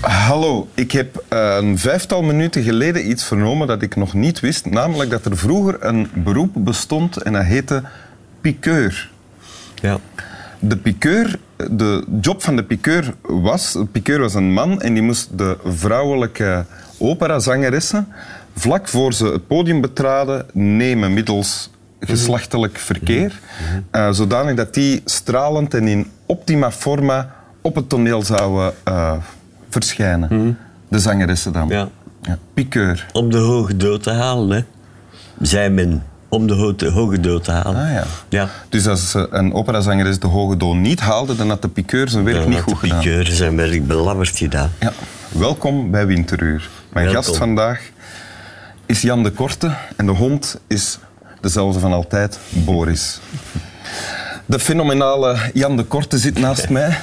Hallo, ik heb eh, een vijftal minuten geleden iets vernomen dat ik nog niet wist. Namelijk dat er vroeger een beroep bestond en dat heette piqueur. Ja. De piqueur, de job van de piqueur was... De piqueur was een man en die moest de vrouwelijke operazangeressen vlak voor ze het podium betraden nemen middels geslachtelijk verkeer. eh, zodanig dat die stralend en in optima forma op het toneel zouden eh, verschijnen. De zangeressen dan. Ja. Ja, Piqueur. Om de hoge dood te halen, hè. Zei men. Om de hoge, hoge dood te halen. Ah, ja. Ja. Dus als eh, een operazangeres de hoge doon niet haalde, dan had de piqueur zijn werk Dan niet had goed de gedaan. piqueur zijn werk belabberd gedaan. Ja. Welkom bij Winteruur. Mijn Welkom. gast vandaag is Jan de Korte en de hond is dezelfde van altijd, Boris. De fenomenale Jan de Korte zit naast mij.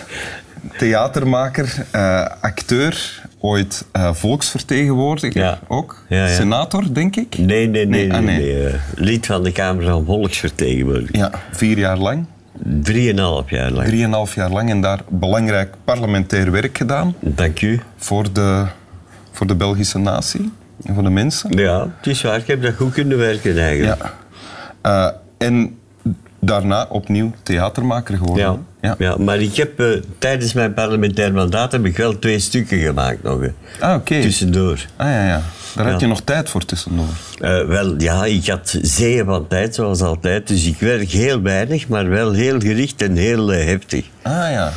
Theatermaker, eh, acteur, ooit eh, volksvertegenwoordiger Ja. ook. Ja, ja. Senator, denk ik. Nee, nee, nee. nee, ah, nee. eh, lid van de Kamer van Volksvertegenwoordiging. Ja, vier jaar lang. Drieënhalf jaar lang. Drieënhalf jaar lang en daar belangrijk parlementair werk gedaan Dank u. voor de, voor de Belgische natie en voor de mensen. Ja, het is waar. Ik heb dat goed kunnen werken eigenlijk. Ja. Eh, en daarna opnieuw theatermaker geworden. Ja, Ja. ja. maar ik heb eh, tijdens mijn parlementair mandaat heb ik wel twee stukken gemaakt nog. Ah, oké. Tussendoor. Ah, ja, ja. Daar Ja. had je nog tijd voor tussendoor. Eh, wel, ja, ik had zeeën van tijd, zoals altijd. Dus ik werk heel weinig, maar wel heel gericht en heel eh, heftig. Ah ja,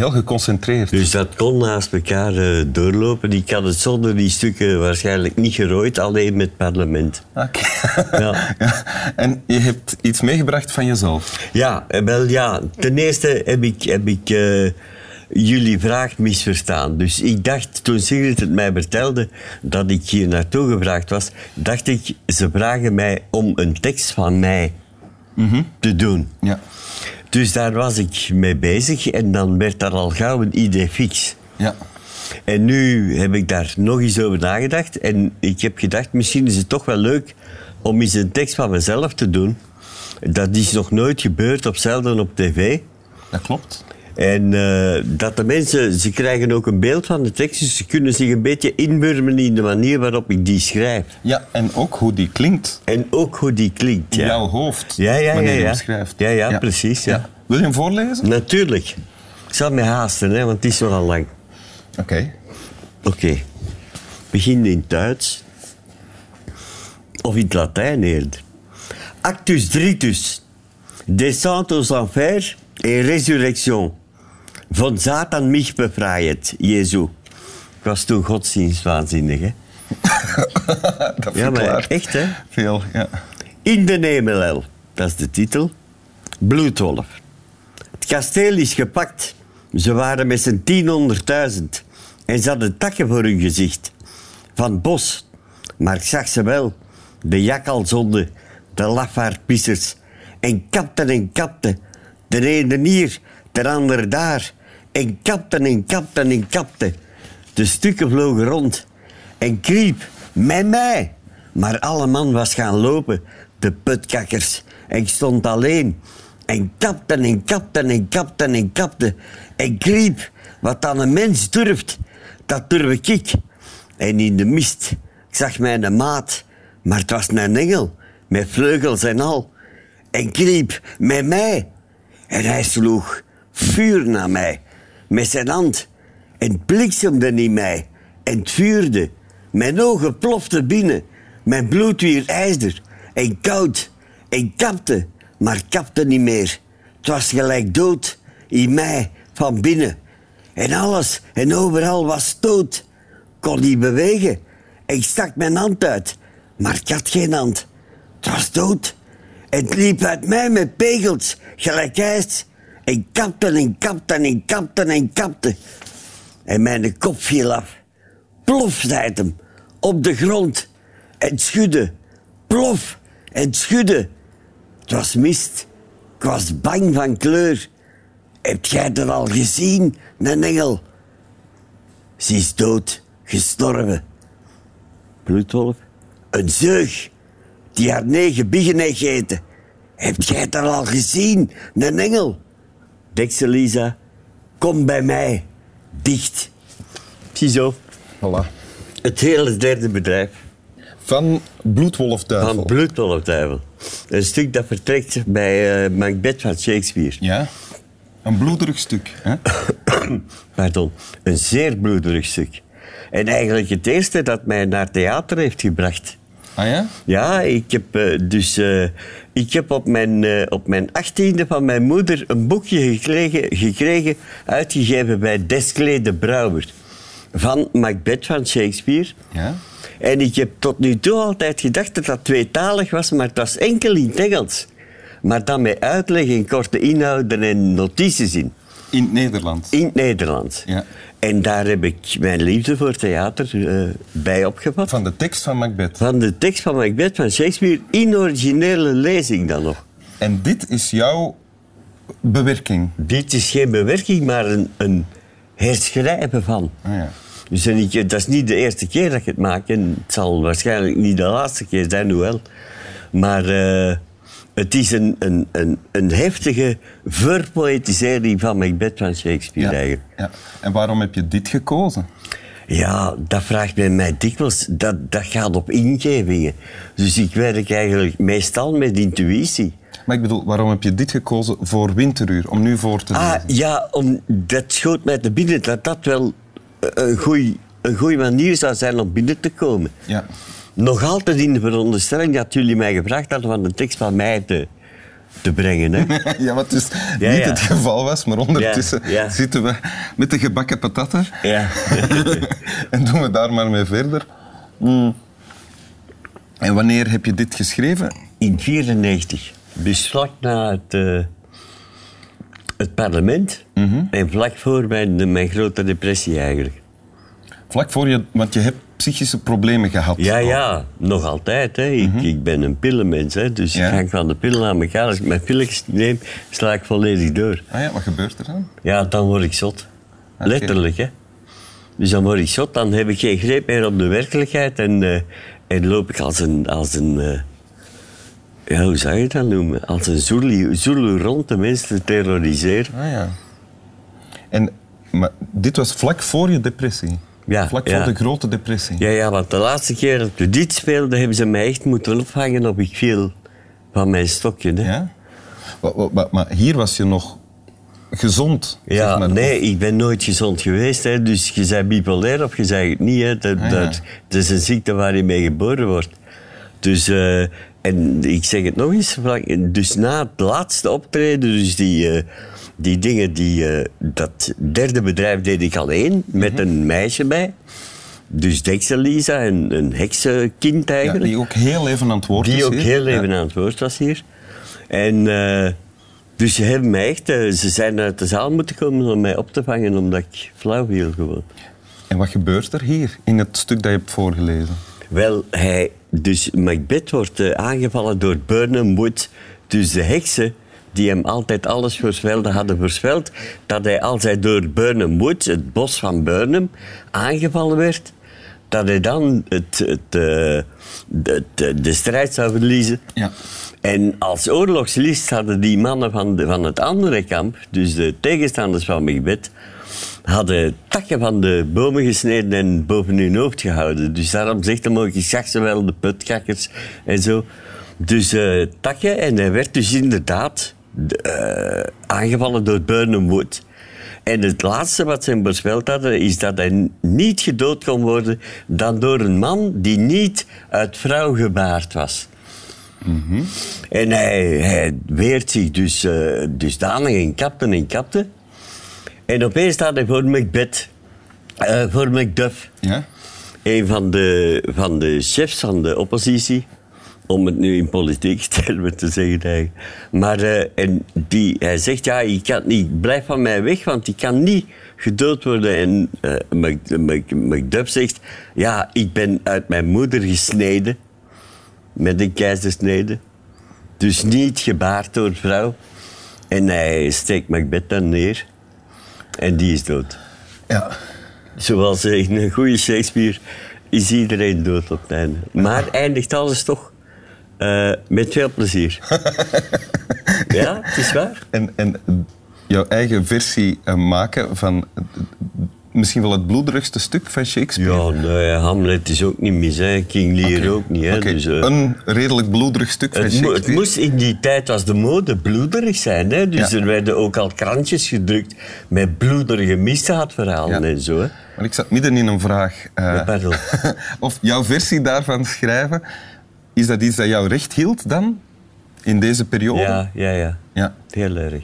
heel geconcentreerd. Dus dat kon naast elkaar eh, doorlopen. Ik had het zonder die stukken waarschijnlijk niet gerooid, alleen met parlement. Oké. Ja. Ja. En je hebt iets meegebracht van jezelf. Ja, eh, wel ja. Ten eerste heb ik, heb ik eh, jullie vraag misverstaan. Dus ik dacht, toen Sigrid het mij vertelde dat ik hier naartoe gevraagd was, dacht ik, ze vragen mij om een tekst van mij te doen. Ja. Dus daar was ik mee bezig en dan werd daar al gauw een idee fix. Ja. En nu heb ik daar nog eens over nagedacht. En ik heb gedacht, misschien is het toch wel leuk om eens een tekst van mezelf te doen. Dat is nog nooit gebeurd, op zelden op tv. Dat klopt. En eh, dat de mensen, ze krijgen ook een beeld van de tekst, dus ze kunnen zich een beetje inburmen in de manier waarop ik die schrijf. Ja, en ook hoe die klinkt En ook hoe die klinkt. in Ja, jouw hoofd. ja, ja, wanneer ja, je ja. hem schrijft. Ja, ja, precies, ja. Wil je hem voorlezen? Natuurlijk. Ik zal me haasten, hè, want het is nogal lang. Oké. Oké. Begin in het Duits. Of in het Latijn eerder. Actus dritus. Descente aux enfers et résurrection. Von Satan mich befreit, Jezu. Ik was toen godsdienstwaanzinnig, hè? Dat Ja, maar echt, hè? Veel, ja. In de Nemelel, dat is de titel. Bloedwolf. Het kasteel is gepakt. Ze waren met z'n tienhonderdduizend. En ze hadden takken voor hun gezicht. Van bos. Maar ik zag ze wel. De jakkalzonden, de lafaardpissers. En kapten en kapten. De ene hier, de andere daar. En kapten en kapten en kapten. De stukken vlogen rond. En kriep, met mij. Maar alle man was gaan lopen, de putkakkers. Ik stond alleen. En kapten en kapten en kapten en kapten. En kriep, wat dan een mens durft, dat durf ik. En in de mist, ik zag mijn maat, maar het was een engel, met vleugels en al. En kriep met mij. En hij sloeg vuur naar mij, met zijn hand. En bliksemde in mij. En het vuurde. Mijn ogen ploften binnen. Mijn bloed weer ijzer. En koud. En kapte. Maar kapte niet meer. Het was gelijk dood. In mij, van binnen. En alles en overal was dood. Kon niet bewegen. Ik stak mijn hand uit. Maar ik had geen hand. Het was dood. Het liep uit mij met pegels, gelijk ijs. En kapte en kapte en kapte en kapte. En mijn kop viel af. Plof, zei het hem. Op de grond. En schudde. Plof. En schudde. Het was mist. Ik was bang van kleur. Heb jij dat al gezien, een engel? Ze is dood, gestorven. Bloedwolf. Een zeug die haar negen biggen heeft gegeten. Heb jij dat al gezien, een engel? Deksel Lisa, kom bij mij. Dicht. Ziezo, Voilà. het hele derde bedrijf Van Bloedwolfduivel. van Bloedwolfduivel. Een stuk dat vertrekt bij eh, Macbeth van Shakespeare. Ja. Een bloederig stuk. Hè? Pardon, een zeer bloederig stuk. En eigenlijk het eerste dat mij naar theater heeft gebracht. Ah ja? Ja, ik heb eh, dus... eh, ik heb op mijn, eh, op mijn achttiende van mijn moeder een boekje gekregen, gekregen uitgegeven bij Desclée de Brouwer. Van Macbeth van Shakespeare. Ja. En ik heb tot nu toe altijd gedacht dat dat tweetalig was, maar het was enkel in het Engels. Maar dan met uitleg en korte inhouden en notities in. In het Nederlands. In het Nederlands. Ja. En daar heb ik mijn liefde voor theater eh, bij opgevat. Van de tekst van Macbeth. Van de tekst van Macbeth van Shakespeare in originele lezing dan nog. En dit is jouw bewerking. Dit is geen bewerking, maar een, een herschrijven van. Ah ja. Dus dat is niet de eerste keer dat ik het maak. En het zal waarschijnlijk niet de laatste keer zijn, hoewel. Maar eh, het is een, een, een, een heftige verpoëtisering van Macbeth van Shakespeare Ja. eigenlijk. ja. En waarom heb je dit gekozen? Ja, dat vraagt men mij dikwijls. Dat, dat gaat op ingevingen. Dus ik werk eigenlijk meestal met intuïtie. Maar ik bedoel, waarom heb je dit gekozen voor Winteruur? Om nu voor te lezen. Ah, ja, om, dat schoot mij te binnen dat dat wel een goeie- een goede manier zou zijn om binnen te komen. Ja. Nog altijd in de veronderstelling dat jullie mij gevraagd hadden van de tekst van mij te, te brengen. Hè? ja, wat dus Ja, niet ja. het geval was, maar ondertussen Ja, zitten we met de gebakken patater. ja. en doen we daar maar mee verder. Mm. En wanneer heb je dit geschreven? In 1994, dus vlak na het, eh, het parlement en vlak voor mijn, mijn grote depressie eigenlijk. Vlak voor je, want je hebt psychische problemen gehad. Ja, ja, nog altijd. Hè. Ik, ik ben een pillenmens, hè, dus Ja. ik hang van de pillen aan elkaar. Als ik mijn pilletjes neem, sla ik volledig door. Ah ja, wat gebeurt er dan? Ja, dan word ik zot. Letterlijk, hè. Dus dan word ik zot, dan heb ik geen greep meer op de werkelijkheid en, eh, en loop ik als een... Als een eh, ja, hoe zou je dat noemen? Als een Zulu rond de mensen te terroriseren. Ah ja. En maar dit was vlak voor je depressie? Ja, Vlak ja. voor de grote depressie? Ja, ja, want de laatste keer dat we dit speelden, hebben ze mij echt moeten opvangen op ik viel van mijn stokje. Hè. Ja? Wa- Maar hier was je nog gezond? Ja, zeg maar. nee, ik ben nooit gezond geweest. Hè. Dus je zei bipolair of je zei het niet. Hè. Dat, Ah, ja. dat, dat is een ziekte waar je mee geboren wordt. Dus, eh, en ik zeg het nog eens, dus na het laatste optreden, dus die, eh, die dingen, die, eh, dat derde bedrijf deed ik alleen, met Mhm. een meisje bij. Dus Dexter Lisa, een, een heksenkind Ja, eigenlijk. die ook heel even aan het woord Die is ook heel Ja. even aan het woord was hier. En eh, dus ze hebben mij echt... eh, ze zijn uit de zaal moeten komen om mij op te vangen, omdat ik flauw viel gewoon. En wat gebeurt er hier, in het stuk dat je hebt voorgelezen? Wel, hij... Dus Macbeth wordt aangevallen door Burnham Wood. Dus de heksen die hem altijd alles voorspelden, hadden voorspeld dat hij, als hij door Burnham Wood, het bos van Burnham, aangevallen werd, dat hij dan het, het, eh, de, de, de strijd zou verliezen. Ja. En als oorlogslist hadden die mannen van, de, van het andere kamp, dus de tegenstanders van Macbeth, hadden takken van de bomen gesneden en boven hun hoofd gehouden. Dus daarom zegt hem ook, ik zag ze wel, de putkakkers en zo. Dus eh, takken, en hij werd dus inderdaad eh, aangevallen door Burnham Wood. En het laatste wat ze hem voorspeld hadden, is dat hij niet gedood kon worden dan door een man die niet uit vrouw gebaard was. En hij, hij weert zich dus eh dusdanig en kapte en kapte. En opeens staat hij voor Macbeth, eh, voor Macduff, Ja? een van de, van de chefs van de oppositie. Om het nu in politiek termen te zeggen. eigenlijk. Maar eh, en die, hij zegt, ja, ik kan niet, blijf van mij weg, want ik kan niet gedood worden. En Macduff zegt, ja, ik ben uit mijn moeder gesneden. Met een keizersnede. Dus niet gebaard door vrouw. En hij steekt Macbeth dan neer. En die is dood. Ja. Zoals in een goede Shakespeare is iedereen dood op het einde. Maar eindigt alles toch eh, met veel plezier. ja, het is waar. En, en jouw eigen versie eh, maken van misschien wel het bloederigste stuk van Shakespeare? Ja, nee, Hamlet is ook niet mis, hè. King Lear ook niet. Hè. Dus, eh, Een redelijk bloederig stuk van Shakespeare. het moest in die tijd was de mode bloederig zijn. Hè. Dus Ja. er werden ook al krantjes gedrukt met bloederige misdaadverhalen Ja. en zo. Hè. Maar ik zat midden in een vraag. Ja, pardon. of jouw versie daarvan schrijven, is dat iets dat jou recht hield dan? In deze periode? Ja, ja, ja. Ja. Heel erg.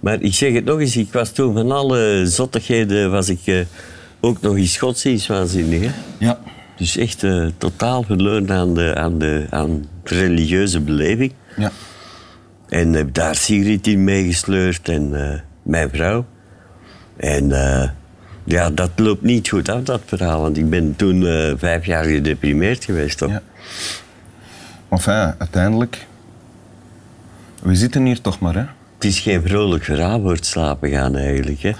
Maar ik zeg het nog eens, ik was toen van alle zottigheden was ik eh, ook nog eens godsdienstwaanzinnig. Hè? Ja. Dus echt eh, totaal verloren aan de, aan, de, aan de religieuze beleving. ja. En heb daar Sigrid in meegesleurd en eh, mijn vrouw. En ja, dat loopt niet goed af, dat verhaal. Want ik ben toen eh, vijf jaar gedeprimeerd geweest, toch? ja. Enfin, uiteindelijk... We zitten hier toch maar, hè? Het is geen vrolijk verhaal voor het slapen gaan, eigenlijk. Hè?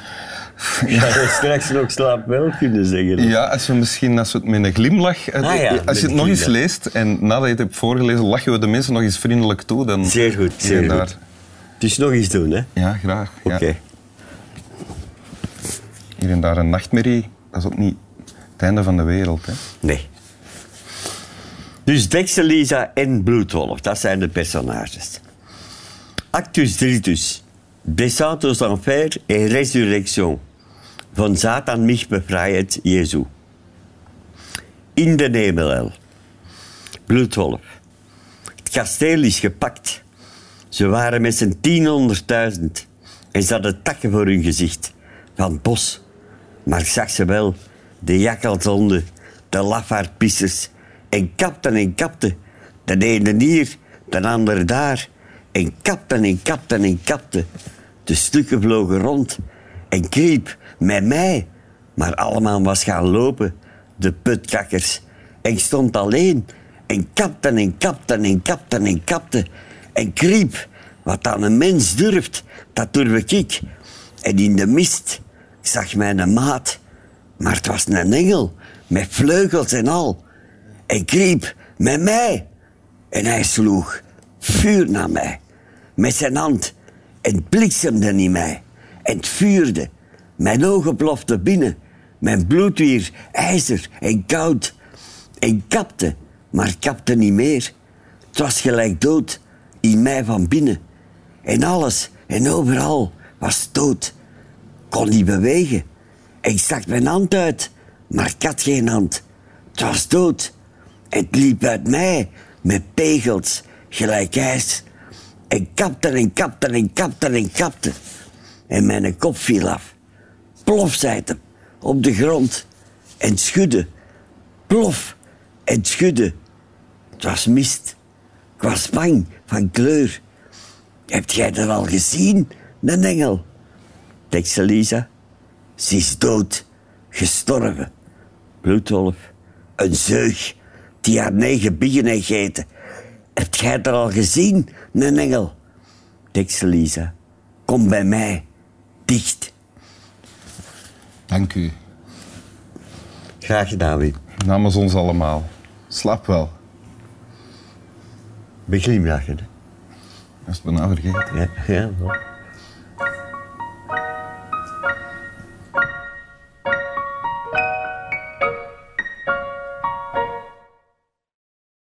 Je straks nog slaap wel kunnen zeggen? Ja, als we misschien als we het met een glimlach... eh, Ah ja, als je het nog eens leest en nadat je het hebt voorgelezen, lachen we de mensen nog eens vriendelijk toe. Dan Zeer goed, zeer en daar. goed. Dus nog eens doen, hè? Ja, graag. Ja. Hier en daar een nachtmerrie, dat is ook niet het einde van de wereld. Hè? Nee. Dus Dexter, Lisa en Bloedwolf, dat zijn de personages. Actus Dritus. Descent aux enfers et résurrection. Van Satan mich befreit Jezu. In de Nemelel. Bloedwolf. Het kasteel is gepakt. Ze waren met z'n tienhonderdduizend. En ze hadden takken voor hun gezicht. Van bos. Maar ik zag ze wel. De jakkalshonden. De lafaardpissers. En kapten en kapten. De ene hier, de andere daar. En kapten en kapten en kapten. De stukken vlogen rond. En kriep met mij. Maar allemaal was gaan lopen. De putkakkers. En ik stond alleen. En kapten en kapten en kapten en kapten. En kriep. Wat dan een mens durft, dat durf ik. En in de mist, ik zag mijn maat. Maar het was een engel, met vleugels en al. En kriep met mij. En hij sloeg vuur naar mij. Met zijn hand. En bliksemde in mij. En het vuurde. Mijn ogen ploften binnen. Mijn bloed weer ijzer en koud. En kapte, maar kapte niet meer. Het was gelijk dood in mij van binnen. En alles en overal was dood. Kon niet bewegen. Ik stak mijn hand uit, maar ik had geen hand. Het was dood. Het liep uit mij met pegels, gelijk ijs. En kapte en kapte en kapte en kapte. En mijn kop viel af. Plof, zei het hem, op de grond. En schudde. Plof. En schudde. Het was mist. Ik was bang van kleur. Hebt jij dat al gezien, een engel? Tekst Elisa. Ze is dood. Gestorven. Bloedwolf. Een zeug die haar negen biggen heeft gegeten. Hebt jij dat al gezien, een engel? Tekst Elisa. Kom bij mij. Dicht. Dank u. Graag gedaan, Wim. Namens ons allemaal. Slaap wel. Beglimlachen. Dat is bijna vergeten. Ja, ja. wel.